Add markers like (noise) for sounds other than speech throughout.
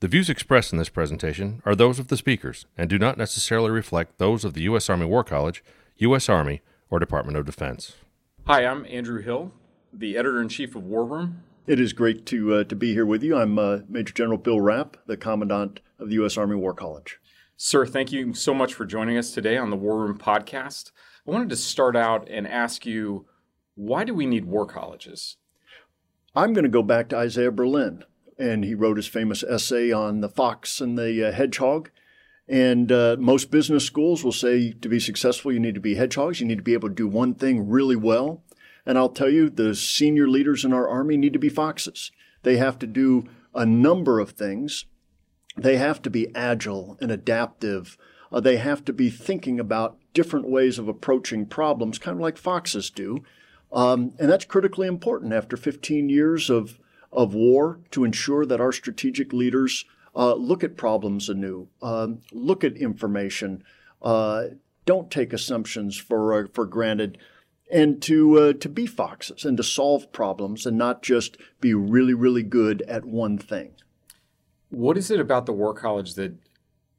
The views expressed in this presentation are those of the speakers and do not necessarily reflect those of the U.S. Army War College, U.S. Army, or Department of Defense. Hi, I'm Andrew Hill, the editor in chief of War Room. It is great to uh, to be here with you. I'm uh, Major General Bill Rapp, the Commandant of the U.S. Army War College. Sir, thank you so much for joining us today on the War Room podcast. I wanted to start out and ask you why do we need war colleges? I'm going to go back to Isaiah Berlin and he wrote his famous essay on the fox and the uh, hedgehog. And uh, most business schools will say to be successful, you need to be hedgehogs. You need to be able to do one thing really well. And I'll tell you, the senior leaders in our Army need to be foxes. They have to do a number of things. They have to be agile and adaptive. Uh, they have to be thinking about different ways of approaching problems, kind of like foxes do. Um, and that's critically important after 15 years of of war to ensure that our strategic leaders uh, look at problems anew, um, look at information, uh, don't take assumptions for uh, for granted, and to uh, to be foxes and to solve problems and not just be really really good at one thing. What is it about the War College that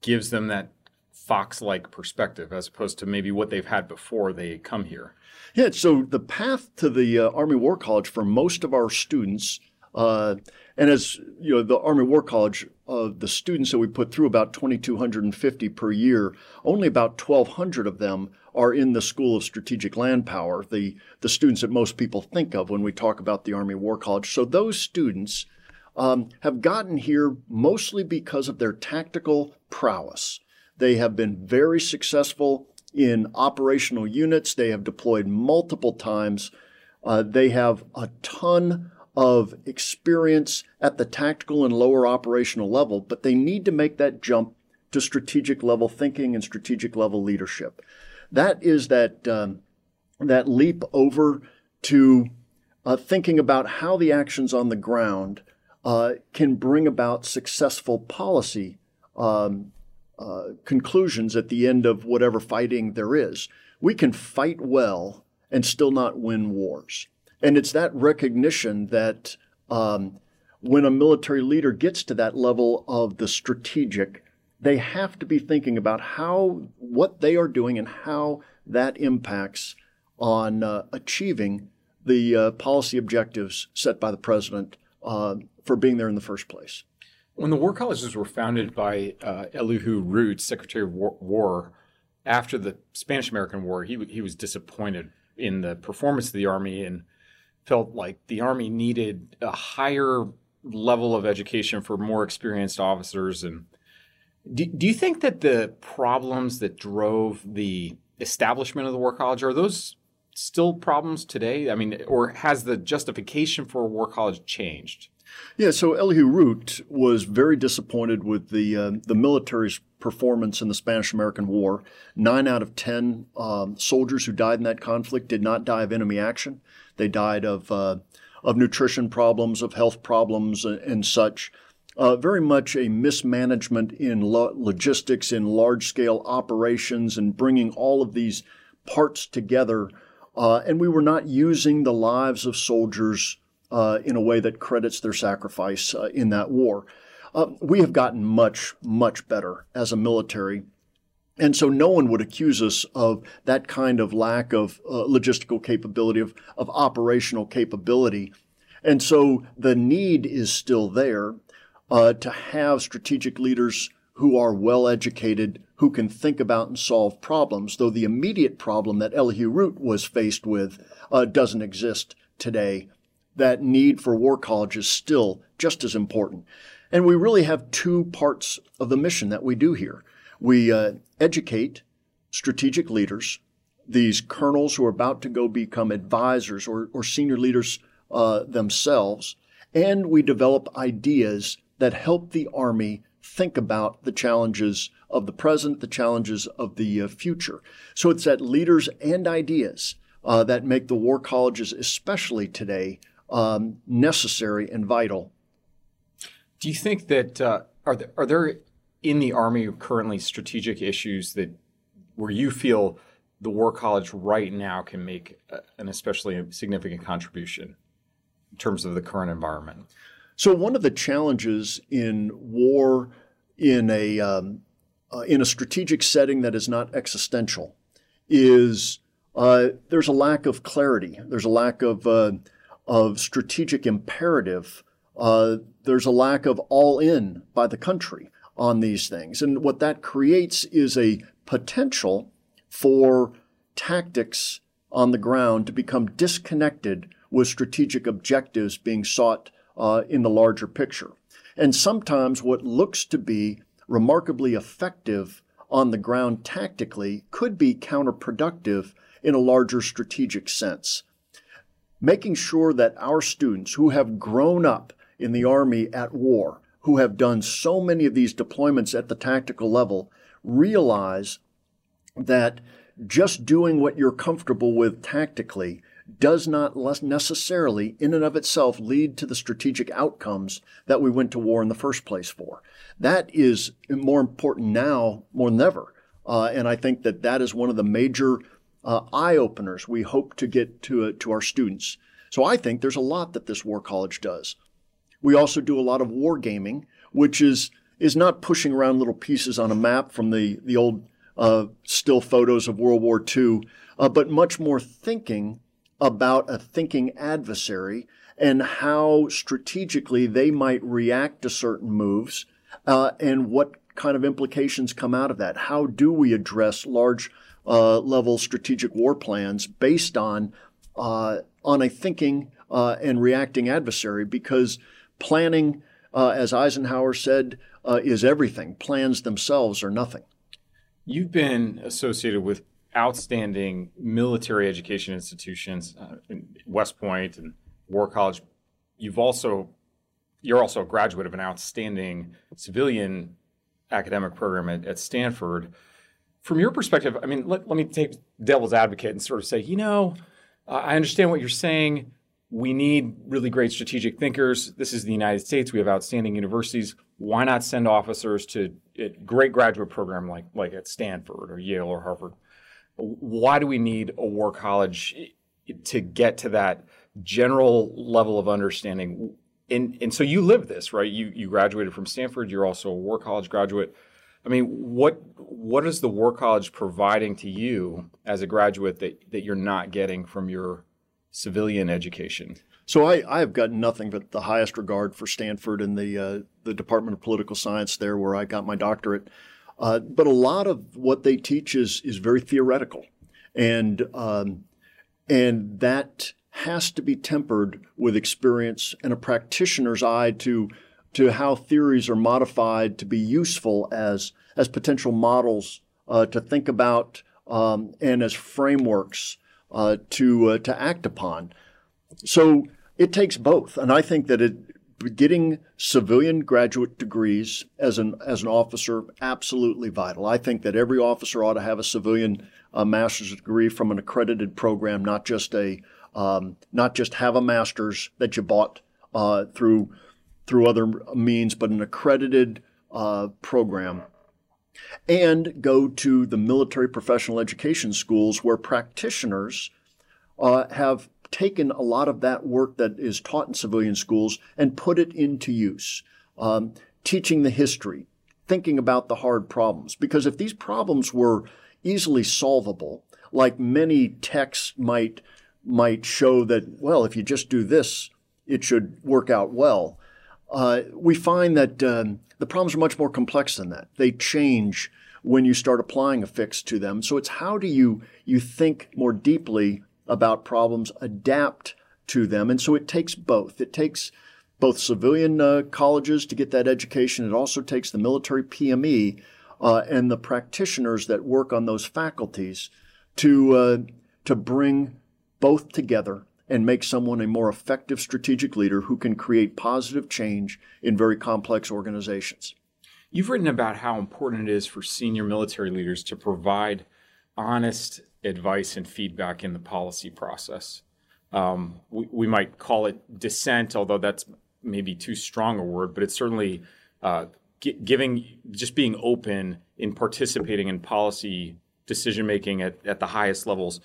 gives them that fox-like perspective as opposed to maybe what they've had before they come here? Yeah, so the path to the uh, Army War College for most of our students uh, and as you know, the Army War College, uh, the students that we put through about 2,250 per year, only about 1,200 of them are in the School of Strategic Land Power, the, the students that most people think of when we talk about the Army War College. So those students um, have gotten here mostly because of their tactical prowess. They have been very successful in operational units. They have deployed multiple times. Uh, they have a ton of experience at the tactical and lower operational level, but they need to make that jump to strategic level thinking and strategic level leadership. That is that um, that leap over to uh, thinking about how the actions on the ground uh, can bring about successful policy um, uh, conclusions at the end of whatever fighting there is. We can fight well and still not win wars. And it's that recognition that um, when a military leader gets to that level of the strategic, they have to be thinking about how what they are doing and how that impacts on uh, achieving the uh, policy objectives set by the president uh, for being there in the first place. When the war colleges were founded by uh, Elihu Root, Secretary of War, War, after the Spanish American War, he, he was disappointed in the performance of the Army and felt like the Army needed a higher level of education for more experienced officers. And do, do you think that the problems that drove the establishment of the War College are those still problems today? I mean, or has the justification for a War College changed? Yeah, so Elihu Root was very disappointed with the uh, the military's performance in the Spanish American War. Nine out of ten um, soldiers who died in that conflict did not die of enemy action. They died of uh, of nutrition problems, of health problems, and, and such. Uh, very much a mismanagement in lo- logistics, in large scale operations, and bringing all of these parts together. Uh, and we were not using the lives of soldiers uh, in a way that credits their sacrifice uh, in that war. Uh, we have gotten much, much better as a military and so no one would accuse us of that kind of lack of uh, logistical capability, of, of operational capability. And so the need is still there uh, to have strategic leaders who are well educated, who can think about and solve problems, though the immediate problem that Elihu Root was faced with uh, doesn't exist today. That need for war college is still just as important. And we really have two parts of the mission that we do here. We uh, educate strategic leaders, these colonels who are about to go become advisors or, or senior leaders uh, themselves, and we develop ideas that help the Army think about the challenges of the present, the challenges of the uh, future. So it's that leaders and ideas uh, that make the war colleges, especially today, um, necessary and vital. Do you think that uh, are there, are there in the Army currently strategic issues that where you feel the War College right now can make an especially significant contribution in terms of the current environment? So one of the challenges in war in a um, uh, in a strategic setting that is not existential is uh, there's a lack of clarity. There's a lack of uh, of strategic imperative. Uh, there's a lack of all in by the country on these things, and what that creates is a potential for tactics on the ground to become disconnected with strategic objectives being sought uh, in the larger picture. And sometimes what looks to be remarkably effective on the ground tactically could be counterproductive in a larger strategic sense. Making sure that our students who have grown up in the Army at war, who have done so many of these deployments at the tactical level, realize that just doing what you're comfortable with tactically does not necessarily, in and of itself, lead to the strategic outcomes that we went to war in the first place for. That is more important now more than ever. Uh, and I think that that is one of the major uh, eye openers we hope to get to, uh, to our students. So I think there's a lot that this War College does. We also do a lot of war gaming, which is is not pushing around little pieces on a map from the the old uh, still photos of World War II, uh, but much more thinking about a thinking adversary and how strategically they might react to certain moves uh, and what kind of implications come out of that. How do we address large uh, level strategic war plans based on uh, on a thinking uh, and reacting adversary? Because planning, uh, as Eisenhower said, uh, is everything. Plans themselves are nothing. You've been associated with outstanding military education institutions, uh, West Point and War College. You've also you're also a graduate of an outstanding civilian academic program at, at Stanford. From your perspective, I mean, let, let me take devil's advocate and sort of say, you know, I understand what you're saying. We need really great strategic thinkers. This is the United States. We have outstanding universities. Why not send officers to a great graduate program like like at Stanford or Yale or Harvard? why do we need a war college to get to that general level of understanding? And, and so you live this, right? You, you graduated from Stanford. You're also a war college graduate. I mean, what what is the war college providing to you as a graduate that, that you're not getting from your civilian education? So I, I have got nothing but the highest regard for Stanford and the uh, the Department of Political Science there, where I got my doctorate. Uh, but a lot of what they teach is is very theoretical, and um, and that has to be tempered with experience and a practitioner's eye to to how theories are modified to be useful as as potential models uh, to think about um, and as frameworks uh, to uh, to act upon. So it takes both, and I think that it getting civilian graduate degrees as an as an officer absolutely vital. I think that every officer ought to have a civilian uh, master's degree from an accredited program, not just a um, not just have a master's that you bought uh, through through other means, but an accredited uh, program. And go to the military professional education schools where practitioners uh, have taken a lot of that work that is taught in civilian schools and put it into use, um, teaching the history, thinking about the hard problems. Because if these problems were easily solvable, like many texts might might show that, well, if you just do this, it should work out well. Uh, we find that um, the problems are much more complex than that. They change when you start applying a fix to them. So it's how do you you think more deeply about problems, adapt to them. And so it takes both. It takes both civilian uh, colleges to get that education. It also takes the military PME uh, and the practitioners that work on those faculties to uh, to bring both together and make someone a more effective strategic leader who can create positive change in very complex organizations. You've written about how important it is for senior military leaders to provide honest advice and feedback in the policy process. Um, we, we, might call it dissent, although that's maybe too strong a word, but it's certainly uh, g- giving, just being open in participating in policy decision making at, at the highest levels.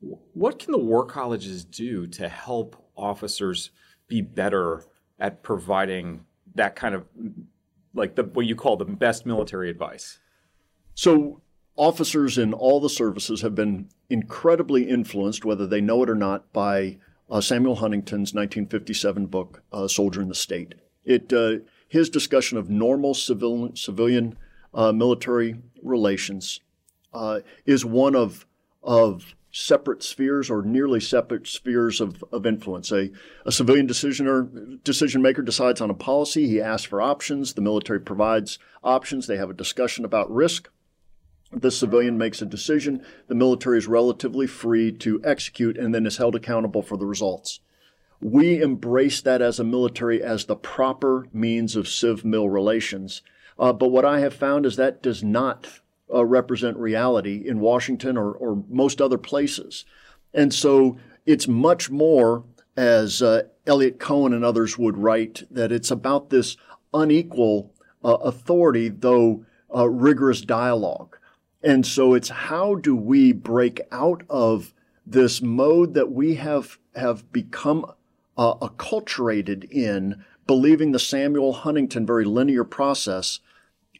What can the war colleges do to help officers be better at providing that kind of like the what you call the best military advice? So officers in all the services have been incredibly influenced, whether they know it or not, by uh, Samuel Huntington's 1957 book, uh, Soldier in the State. It uh, his discussion of normal civil, civilian uh, military relations uh, is one of of separate spheres or nearly separate spheres of, of influence. A, a civilian decisioner, decision maker decides on a policy. He asks for options. The military provides options. They have a discussion about risk. The civilian makes a decision. The military is relatively free to execute and then is held accountable for the results. We embrace that as a military as the proper means of civ mil relations. Uh, but what I have found is that does not uh, represent reality in Washington or, or most other places. And so it's much more, as uh, Eliot Cohen and others would write, that it's about this unequal uh, authority, though uh, rigorous dialogue. And so it's how do we break out of this mode that we have have become uh, acculturated in, believing the Samuel Huntington very linear process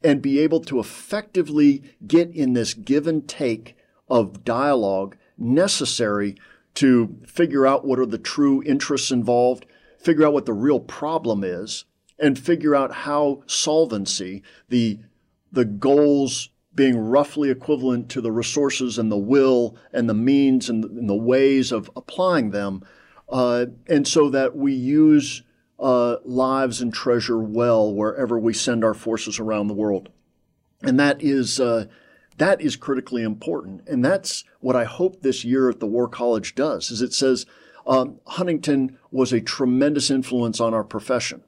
and be able to effectively get in this give and take of dialogue necessary to figure out what are the true interests involved, figure out what the real problem is, and figure out how solvency, the, the goals being roughly equivalent to the resources and the will and the means and the, and the ways of applying them, uh, and so that we use uh, lives and treasure well wherever we send our forces around the world. And that is, uh, that is critically important. And that's what I hope this year at the War College does, is it says um, Huntington was a tremendous influence on our profession.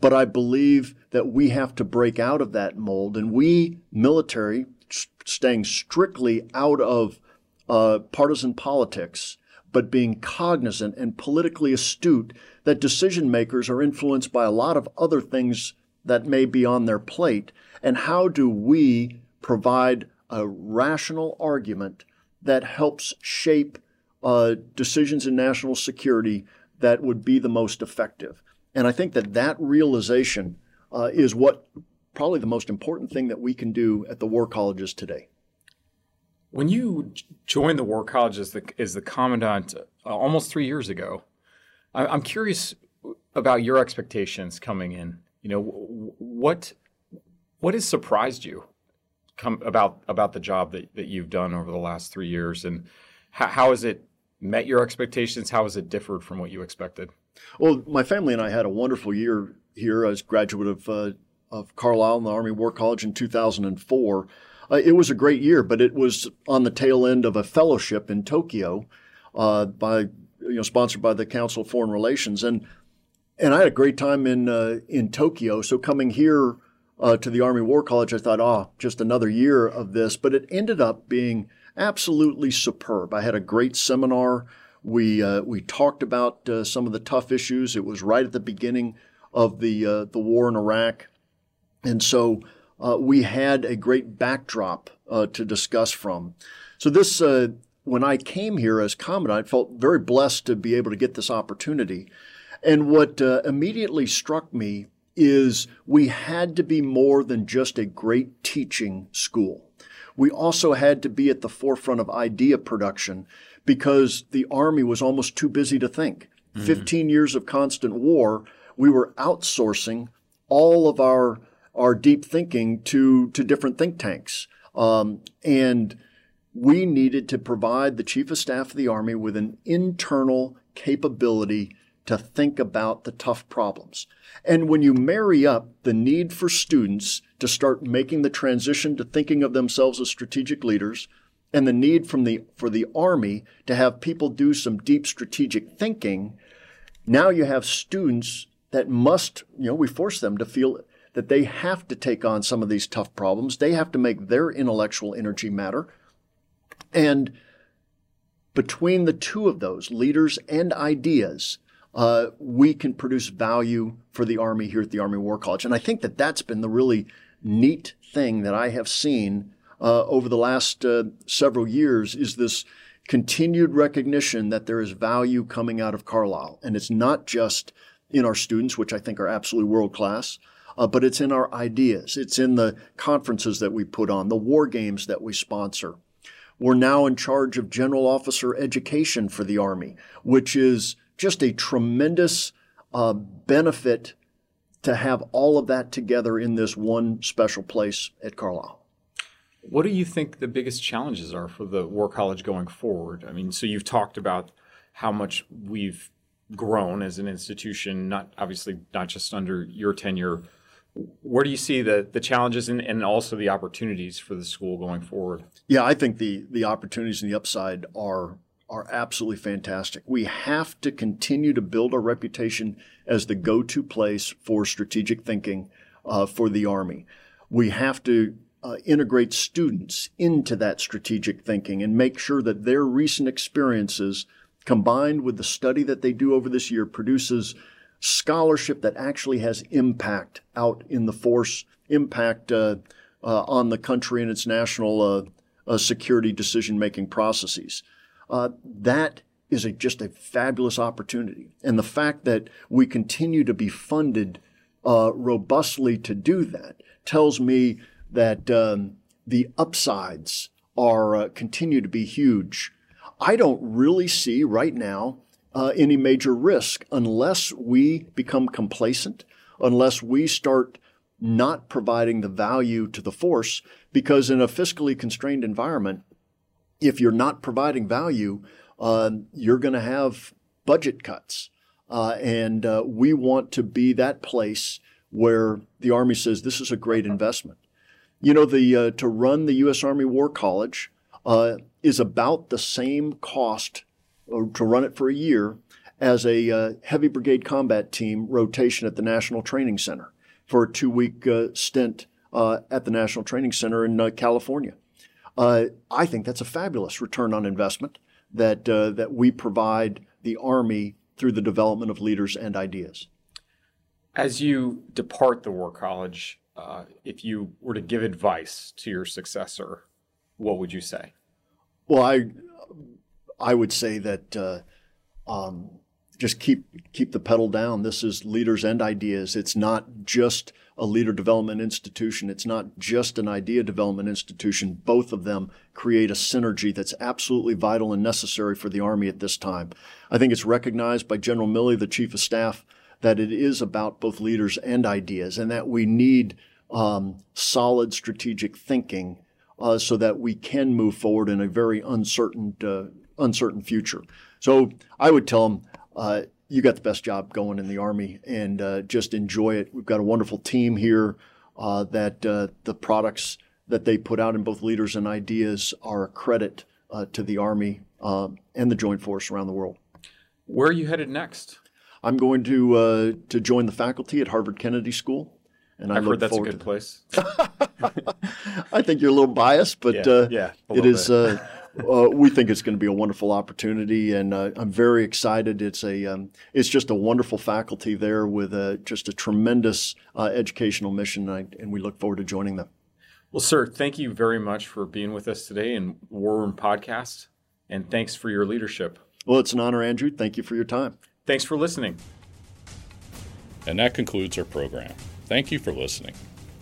But I believe that we have to break out of that mold, and we, military, staying strictly out of uh, partisan politics, but being cognizant and politically astute that decision makers are influenced by a lot of other things that may be on their plate. And how do we provide a rational argument that helps shape uh, decisions in national security that would be the most effective? And I think that that realization uh, is what probably the most important thing that we can do at the war colleges today. When you joined the War College as the, as the commandant uh, almost three years ago, I'm curious about your expectations coming in. You know, what what has surprised you come about about the job that, that you've done over the last three years, and how, how has it met your expectations? How has it differed from what you expected? Well, my family and I had a wonderful year here as graduate of uh, of Carlisle and the Army War College in 2004. Uh, it was a great year, but it was on the tail end of a fellowship in Tokyo uh, by you know sponsored by the Council of Foreign Relations, and and I had a great time in uh, in Tokyo. So coming here uh, to the Army War College, I thought, oh, just another year of this, but it ended up being absolutely superb. I had a great seminar. We uh, we talked about uh, some of the tough issues. It was right at the beginning of the the war in Iraq, and so uh, we had a great backdrop uh, to discuss from. So this, uh, when I came here as commandant, I felt very blessed to be able to get this opportunity. And what uh, immediately struck me is we had to be more than just a great teaching school. We also had to be at the forefront of idea production because the Army was almost too busy to think. Mm-hmm. 15 years of constant war, we were outsourcing all of our our deep thinking to to different think tanks. Um, and we needed to provide the chief of staff of the army with an internal capability to think about the tough problems. And when you marry up the need for students to start making the transition to thinking of themselves as strategic leaders and the need from the for the army to have people do some deep strategic thinking, now you have students that must, you know, we force them to feel that they have to take on some of these tough problems. They have to make their intellectual energy matter. And between the two of those, leaders and ideas, uh, we can produce value for the Army here at the Army War College. And I think that that's been the really neat thing that I have seen uh, over the last uh, several years is this continued recognition that there is value coming out of Carlisle. And it's not just in our students, which I think are absolutely world class, uh, but it's in our ideas. It's in the conferences that we put on, the war games that we sponsor. We're now in charge of general officer education for the Army, which is just a tremendous uh, benefit to have all of that together in this one special place at Carlisle. What do you think the biggest challenges are for the War College going forward? I mean, so you've talked about how much we've grown as an institution, not obviously not just under your tenure. Where do you see the, the challenges and, and also the opportunities for the school going forward? Yeah, I think the the opportunities and the upside are are absolutely fantastic. We have to continue to build our reputation as the go-to place for strategic thinking uh, for the Army. We have to uh, integrate students into that strategic thinking and make sure that their recent experiences combined with the study that they do over this year produces scholarship that actually has impact out in the force, impact uh, uh, on the country and its national uh, uh security decision making processes. Uh, that is a, just a fabulous opportunity. And the fact that we continue to be funded robustly to do that tells me that um, the upsides are continue to be huge. I don't really see right now uh, any major risk unless we become complacent, unless we start not providing the value to the force, because in a fiscally constrained environment, if you're not providing value, uh, you're going to have budget cuts. Uh, and uh, we want to be that place where the Army says this is a great investment. You know, the uh, to run the U.S. Army War College uh, is about the same cost to run it for a year as a uh, heavy brigade combat team rotation at the National Training Center for a two week uh, stint uh, at the National Training Center in California. I think that's a fabulous return on investment that that we provide the Army through the development of leaders and ideas. As you depart the War College, uh, if you were to give advice to your successor, what would you say? Well, I I would say that uh, um, just keep keep the pedal down. This is leaders and ideas. It's not just a leader development institution. It's not just an idea development institution. Both of them create a synergy that's absolutely vital and necessary for the Army at this time. I think it's recognized by General Milley, the Chief of Staff, that it is about both leaders and ideas, and that we need um, solid strategic thinking uh, so that we can move forward in a very uncertain uh, uncertain future. So I would tell them, uh, you got the best job going in the Army, and uh, just enjoy it. We've got a wonderful team here. Uh, that uh, the products that they put out in both leaders and ideas are a credit to the Army and the Joint Force around the world. Where are you headed next? I'm going to uh, to join the faculty at Harvard Kennedy School. And I I've heard that's a good place. (laughs) I think you're a little biased, but yeah, uh, yeah it is. Uh, uh, we think it's going to be a wonderful opportunity, and uh, I'm very excited. It's a um, it's just a wonderful faculty there with a, just a tremendous uh, educational mission, and, I, and we look forward to joining them. Well, sir, thank you very much for being with us today in War Room Podcast, and thanks for your leadership. Well, it's an honor, Andrew. Thank you for your time. Thanks for listening. And that concludes our program. Thank you for listening.